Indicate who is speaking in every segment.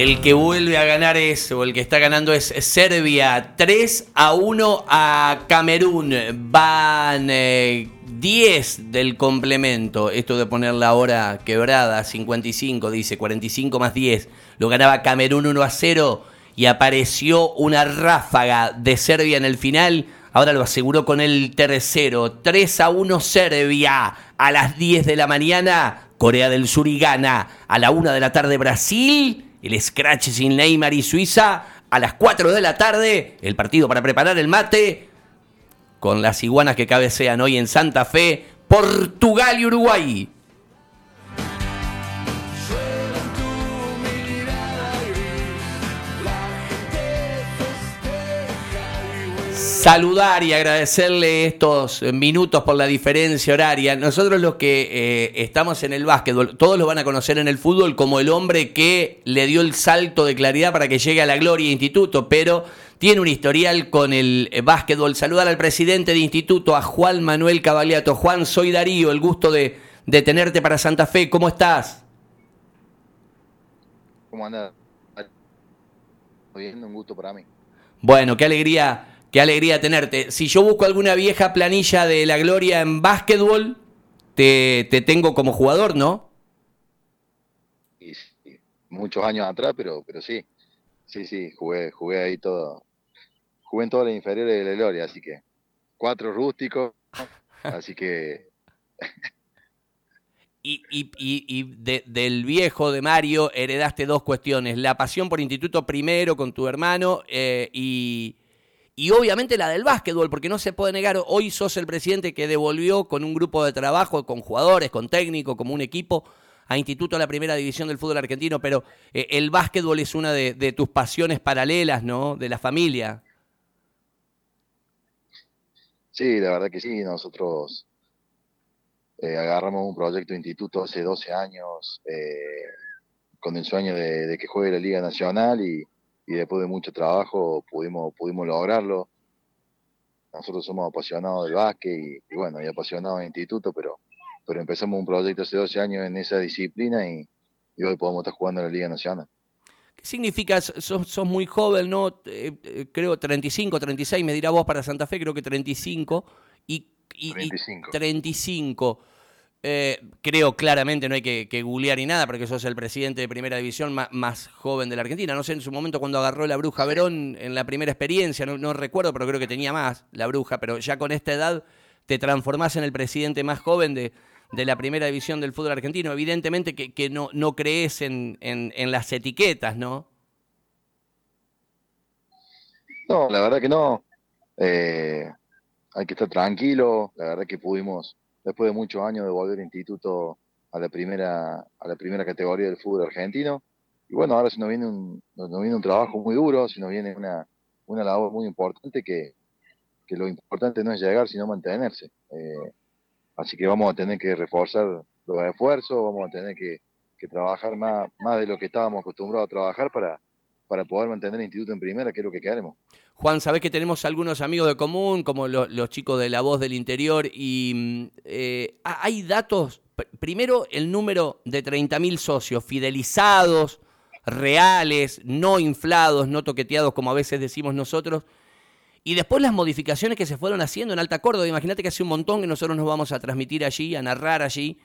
Speaker 1: El que vuelve a ganar es, o el que está ganando es Serbia. 3 a 1 a Camerún. Van 10 eh, del complemento. Esto de poner la hora quebrada, 55, dice, 45 más 10. Lo ganaba Camerún 1 a 0 y apareció una ráfaga de Serbia en el final. Ahora lo aseguró con el tercero. 3 a 1 Serbia. A las 10 de la mañana, Corea del Sur y gana. A la 1 de la tarde, Brasil el Scratch sin Neymar y Suiza. A las 4 de la tarde, el partido para preparar el mate con las iguanas que cabecean hoy en Santa Fe, Portugal y Uruguay. Saludar y agradecerle estos minutos por la diferencia horaria. Nosotros los que eh, estamos en el básquetbol, todos lo van a conocer en el fútbol como el hombre que le dio el salto de claridad para que llegue a la Gloria Instituto, pero tiene un historial con el básquetbol. Saludar al presidente de Instituto, a Juan Manuel Cavaliato. Juan, soy Darío, el gusto de, de tenerte para Santa Fe. ¿Cómo estás?
Speaker 2: ¿Cómo andas? Bien, un gusto para mí.
Speaker 1: Bueno, qué alegría Qué alegría tenerte. Si yo busco alguna vieja planilla de la gloria en básquetbol, te, tengo como jugador, ¿no?
Speaker 2: Sí, muchos años atrás, pero, pero sí. Sí, sí, jugué, jugué ahí todo. Jugué en todas las inferiores de la gloria, así que cuatro rústicos, así que...
Speaker 1: Y, y, y, del viejo de Mario heredaste dos cuestiones, la pasión por instituto primero con tu hermano eh, y, y obviamente la del básquetbol, porque no se puede negar, hoy sos el presidente que devolvió con un grupo de trabajo, con jugadores, con técnicos, como un equipo, a Instituto a la Primera División del Fútbol Argentino, pero eh, el básquetbol es una de, tus pasiones paralelas, ¿no? De la familia.
Speaker 2: Sí, la verdad que sí, nosotros eh, agarramos un proyecto de instituto hace 12 años eh, con el sueño de, que juegue la Liga Nacional y, y después de mucho trabajo pudimos, pudimos lograrlo. Nosotros somos apasionados del básquet y, bueno, y apasionados del instituto, pero, pero empezamos un proyecto hace 12 años en esa disciplina y, hoy podemos estar jugando en la Liga Nacional.
Speaker 1: ¿Qué significa? Sos, muy joven, ¿no? Eh, eh, creo 35, 36, me dirá vos para Santa Fe, creo que 35. Y, y 35. 35. Eh, creo claramente, no hay que, que, googlear ni nada, porque sos el presidente de primera división más, joven de la Argentina. No sé en su momento cuando agarró la bruja Verón en la primera experiencia, no, recuerdo, pero creo que tenía más la bruja, pero ya con esta edad te transformás en el presidente más joven de, la primera división del fútbol argentino. Evidentemente que, no, no crees en, las etiquetas, ¿no?
Speaker 2: No, la verdad que no. Eh, hay que estar tranquilo. La verdad que pudimos después de muchos años de volver al instituto a la primera, a la primera categoría del fútbol argentino. Y bueno, ahora se nos viene un, nos viene un trabajo muy duro, se nos viene una, una labor muy importante que, que lo importante no es llegar, sino mantenerse. Eh, así que vamos a tener que reforzar los esfuerzos, vamos a tener que, que trabajar más, más de lo que estábamos acostumbrados a trabajar para, para poder mantener el instituto en primera, que es lo que queremos.
Speaker 1: Juan, sabés que tenemos algunos amigos de común, como los chicos de La Voz del Interior, y eh, hay datos, primero el número de 30.000 socios fidelizados, reales, no inflados, no toqueteados como a veces decimos nosotros, y después las modificaciones que se fueron haciendo en Alta Córdoba. Imagínate que hace un montón que nosotros nos vamos a transmitir allí, a narrar allí,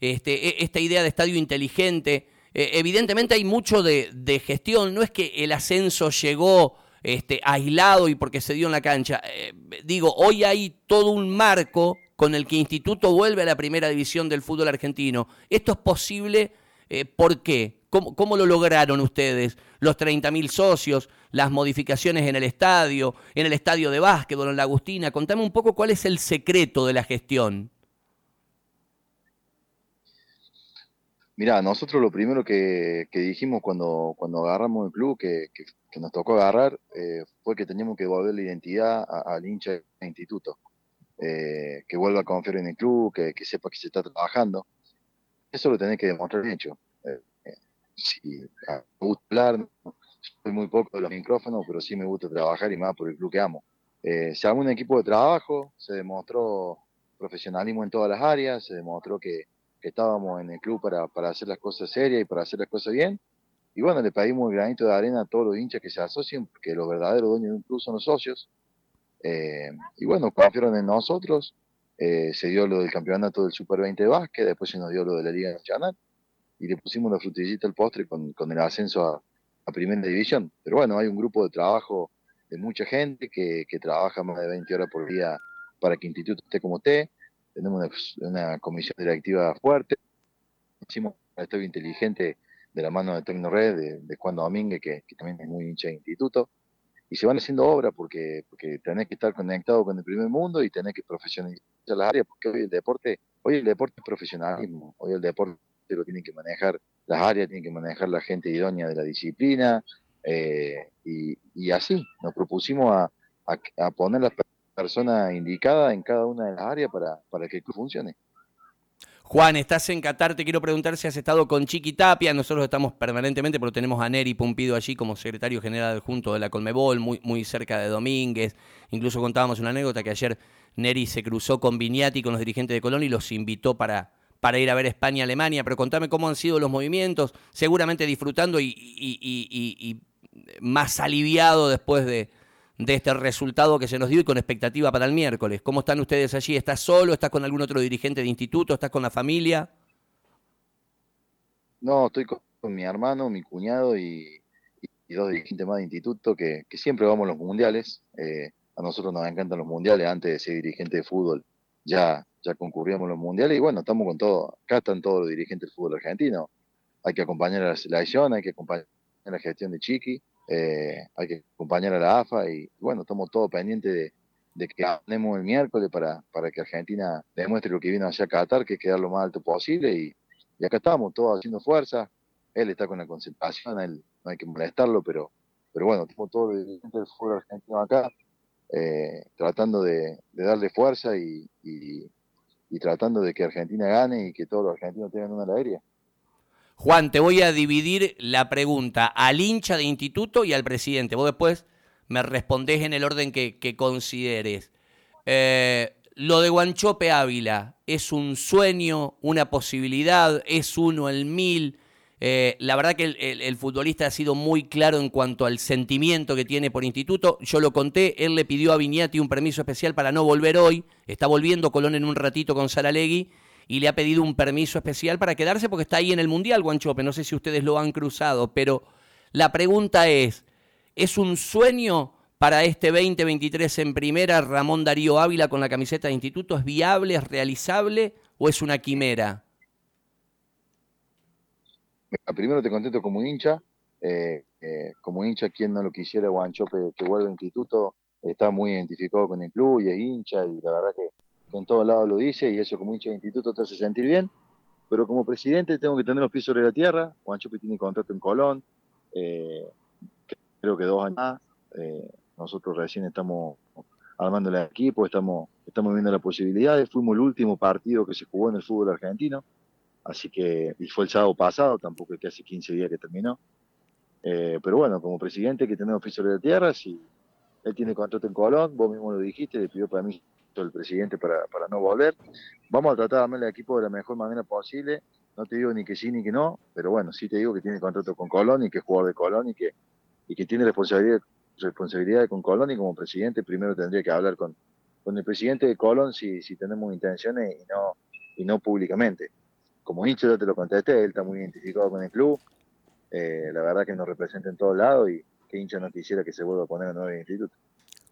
Speaker 1: este, e, esta idea de estadio inteligente, eh, evidentemente hay mucho de, gestión, no es que el ascenso llegó este, aislado y porque se dio en la cancha. Eh, digo, hoy hay todo un marco con el que Instituto vuelve a la primera división del fútbol argentino. ¿Esto es posible? Eh, ¿Por qué? ¿Cómo, lo lograron ustedes? Los 30.000 socios, las modificaciones en el estadio, en el estadio de básquetbol, en la Agustina. Contame un poco cuál es el secreto de la gestión.
Speaker 2: Mira, nosotros lo primero que, dijimos cuando, agarramos el club, que, nos tocó agarrar, eh, fue que teníamos que devolver la identidad al hincha del instituto, eh, que vuelva a confiar en el club, que, sepa que se está trabajando. Eso lo tenés que demostrar hecho. Eh, me gusta hablar, soy muy poco de los micrófonos, pero sí me gusta trabajar y más por el club que amo. se armó un equipo de trabajo, se demostró profesionalismo en todas las áreas, se demostró que estábamos en el club para, para hacer las cosas serias y para hacer las cosas bien. Y bueno, le pedimos el granito de arena a todos los hinchas que se asocien, porque los verdaderos dueños de un club son los socios. Eh, y bueno, confiaron en nosotros. Eh, se dio lo del campeonato del Super 20 de básquet, después se nos dio lo de la Liga Nacional y le pusimos la frutillita al postre con, con el ascenso a, a, Primera División. Pero bueno, hay un grupo de trabajo de mucha gente que, que trabaja más de 20 horas por día para que el instituto esté como esté. Tenemos una, comisión directiva fuerte. Hicimos un estudio inteligente de la mano de Tecnored, de, de Juan Domínguez, que, también es muy hincha de instituto. Y se van haciendo obras porque, porque tenés que estar conectado con el primer mundo y tenés que profesionalizar las áreas, porque hoy el deporte, hoy el deporte es profesionalismo, hoy el deporte lo tienen que manejar las áreas, tienen que manejar la gente idónea de la disciplina, eh, y, así nos propusimos a, a poner las persona indicada en cada una de las áreas para, para que funcione.
Speaker 1: Juan, estás en Qatar, te quiero preguntar si has estado con Chiqui Tapia, nosotros estamos permanentemente, pero tenemos a Neri Pumpido allí como secretario general junto de la Colmebol, muy, muy cerca de Domínguez, incluso contábamos una anécdota que ayer Neri se cruzó con Viñati, con los dirigentes de Colón y los invitó para, para ir a ver España-Alemania, pero contame cómo han sido los movimientos, seguramente disfrutando y, y, y, y más aliviado después de, de este resultado que se nos dio y con expectativa para el miércoles. ¿Cómo están ustedes allí? ¿Estás solo? ¿Estás con algún otro dirigente de instituto? ¿Estás con la familia?
Speaker 2: No, estoy con, mi hermano, mi cuñado y, y, dos dirigentes más de instituto que, que siempre vamos a los mundiales. Eh, a nosotros nos encantan los mundiales. Antes de ser dirigente de fútbol ya, ya concurríamos a los mundiales y bueno, estamos con todo. Acá están todos los dirigentes del fútbol argentino. Hay que acompañar a la selección, hay que acompañar a la gestión de Chiqui eh, hay que acompañar a la AFA y bueno, estamos todos pendientes de, que ganemos el miércoles para, para que Argentina demuestre lo que vino hacia Qatar, que es quedar lo más alto posible y, y acá estamos todos haciendo fuerza, él está con la concentración, él no hay que molestarlo, pero, pero bueno, estamos todos el fútbol argentino acá, eh, tratando de, darle fuerza y, y, y, tratando de que Argentina gane y que todos los argentinos tengan una alegría.
Speaker 1: Juan, te voy a dividir la pregunta al hincha de instituto y al presidente. Vos después me respondés en el orden que, consideres. Eh, lo de Guanchope Ávila, ¿es un sueño, una posibilidad? ¿Es uno el mil? Eh, la verdad que el, futbolista ha sido muy claro en cuanto al sentimiento que tiene por instituto. Yo lo conté, él le pidió a Viñati un permiso especial para no volver hoy. Está volviendo Colón en un ratito con Saralegui y le ha pedido un permiso especial para quedarse porque está ahí en el Mundial, Guanchope. No sé si ustedes lo han cruzado, pero la pregunta es, ¿es un sueño para este 2023 en primera Ramón Darío Ávila con la camiseta de instituto? ¿Es viable, es realizable o es una quimera?
Speaker 2: Primero te contesto como hincha. Eh, eh, como hincha, quien no lo quisiera, Guanchope, que vuelva a instituto, está muy identificado con el club y es hincha y la verdad que en todos lados lo dice y eso como hincha de instituto te hace sentir bien. Pero como presidente tengo que tener los pies sobre la tierra. Juan Chupi tiene contrato en Colón, eh, creo que dos años más. Eh, nosotros recién estamos armando el equipo, estamos, estamos viendo las posibilidades. Fuimos el último partido que se jugó en el fútbol argentino, así que, y fue el sábado pasado, tampoco es que hace 15 días que terminó. Eh, pero bueno, como presidente que tenemos pies sobre la tierra, si él tiene contrato en Colón, vos mismo lo dijiste, le pidió para el presidente para, para no volver. Vamos a tratar de armar el equipo de la mejor manera posible. No te digo ni que sí ni que no, pero bueno, sí te digo que tiene contrato con Colón y que es jugador de Colón y que, y que tiene responsabilidad, responsabilidad con Colón y como presidente primero tendría que hablar con, con el presidente de Colón si, si tenemos intenciones y no, y no públicamente. Como hincha yo te lo contesté, él está muy identificado con el club, eh, la verdad que nos representa en todos lados y que hincha no quisiera que se vuelva a poner en nuevo instituto.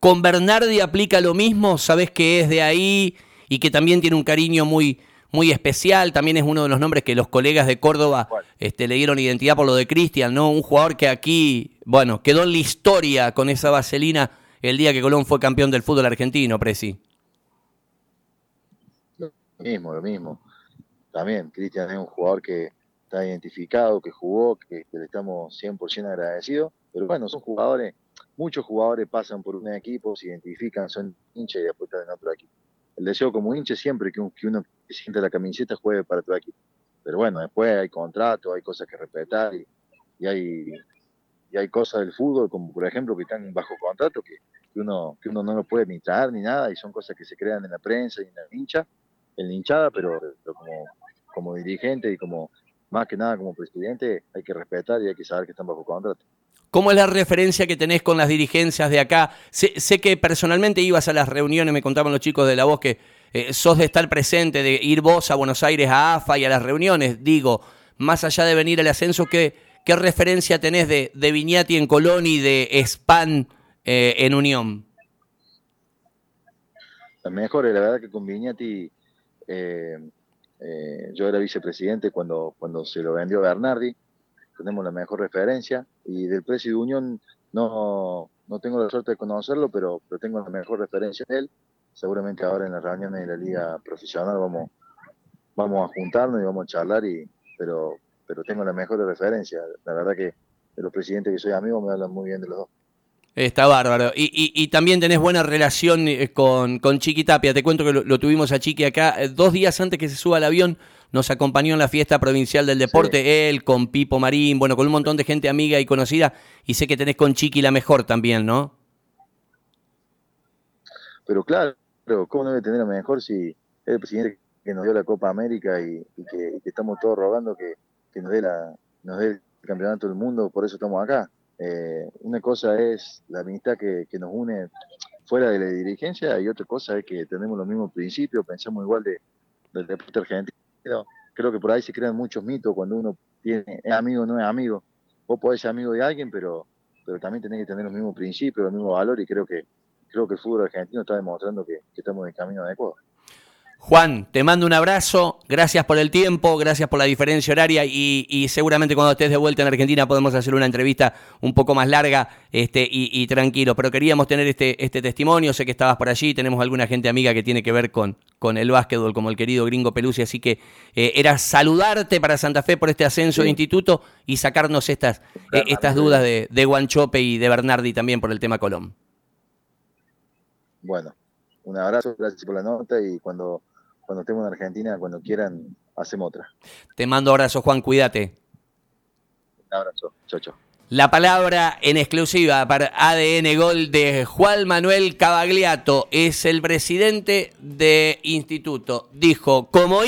Speaker 1: Con Bernardi aplica lo mismo, sabes que es de ahí y que también tiene un cariño muy, muy especial, también es uno de los nombres que los colegas de Córdoba este, le dieron identidad por lo de Cristian, ¿no? Un jugador que aquí, bueno, quedó en la historia con esa vaselina el día que Colón fue campeón del fútbol argentino, Presi.
Speaker 2: Lo mismo, lo mismo. También, Cristian es un jugador que está identificado, que jugó, que, que le estamos 100% agradecidos, pero bueno, son jugadores muchos jugadores pasan por un equipo, se identifican, son hinchas y después están en otro equipo. El deseo como hincha siempre que, que uno que siente la camiseta juegue para tu equipo. Pero bueno, después hay contratos, hay cosas que respetar y, hay, y hay cosas del fútbol, como por ejemplo que están bajo contrato, que, uno, que uno no lo puede ni traer ni nada, y son cosas que se crean en la prensa y en la hincha, en hinchada, pero, pero como, como dirigente y como más que nada como presidente, hay que respetar y hay que saber que están bajo contrato.
Speaker 1: ¿Cómo es la referencia que tenés con las dirigencias de acá? Sé, que personalmente ibas a las reuniones, me contaban los chicos de la voz que eh, sos de estar presente, de ir vos a Buenos Aires, a AFA y a las reuniones. Digo, más allá de venir al ascenso, ¿qué, qué referencia tenés de, de Viñati en Colón y de Span eh, en Unión?
Speaker 2: Mejor, la verdad que con Viñati eh, yo era vicepresidente cuando, cuando se lo vendió Bernardi tenemos la mejor referencia y del precio de Unión no, no tengo la suerte de conocerlo, pero, pero tengo la mejor referencia de él. Seguramente ahora en las reuniones de la liga profesional vamos, vamos a juntarnos y vamos a charlar, y, pero, pero tengo la mejor referencia. La verdad que de los presidentes que soy amigo me hablan muy bien de los dos.
Speaker 1: Está bárbaro. Y, y, también tenés buena relación eh, con, con Chiqui Tapia. Te cuento que lo, tuvimos a Chiqui acá. Eh, dos días antes que se suba al avión, nos acompañó en la fiesta provincial del deporte. Él, con Pipo Marín, bueno, con un montón de gente amiga y conocida. Y sé que tenés con Chiqui la mejor también, ¿no?
Speaker 2: Pero claro, ¿cómo no debe tener la mejor si es el presidente que nos dio la Copa América y, que, estamos todos rogando que, nos, dé la, nos dé el campeonato del mundo? Por eso estamos acá eh, una cosa es la amistad que, nos une fuera de la dirigencia y otra cosa es que tenemos los mismos principios, pensamos igual de, del deporte argentino. Creo que por ahí se crean muchos mitos cuando uno tiene, es amigo o no es amigo. Vos podés ser amigo de alguien, pero, pero también tenés que tener los mismos principios, los mismos valores y creo que, creo que el fútbol argentino está demostrando que, que estamos en el camino adecuado.
Speaker 1: Juan, te mando un abrazo, gracias por el tiempo, gracias por la diferencia horaria y, seguramente cuando estés de vuelta en Argentina podemos hacer una entrevista un poco más larga este, y, tranquilo, pero queríamos tener este, este testimonio, sé que estabas por allí, tenemos alguna gente amiga que tiene que ver con, con el básquetbol, como el querido gringo Pelusi, así que eh, era saludarte para Santa Fe por este ascenso de instituto y sacarnos estas, eh, estas dudas de, de Guanchope y de Bernardi también por el tema Colón.
Speaker 2: Bueno, un abrazo, gracias por la nota y cuando cuando estemos en Argentina, cuando quieran, hacemos otra.
Speaker 1: Te mando abrazo, Juan, cuídate.
Speaker 2: Un abrazo, chao, chao.
Speaker 1: La palabra en exclusiva para ADN Gol de Juan Manuel Cavagliato es el presidente de instituto. Dijo, como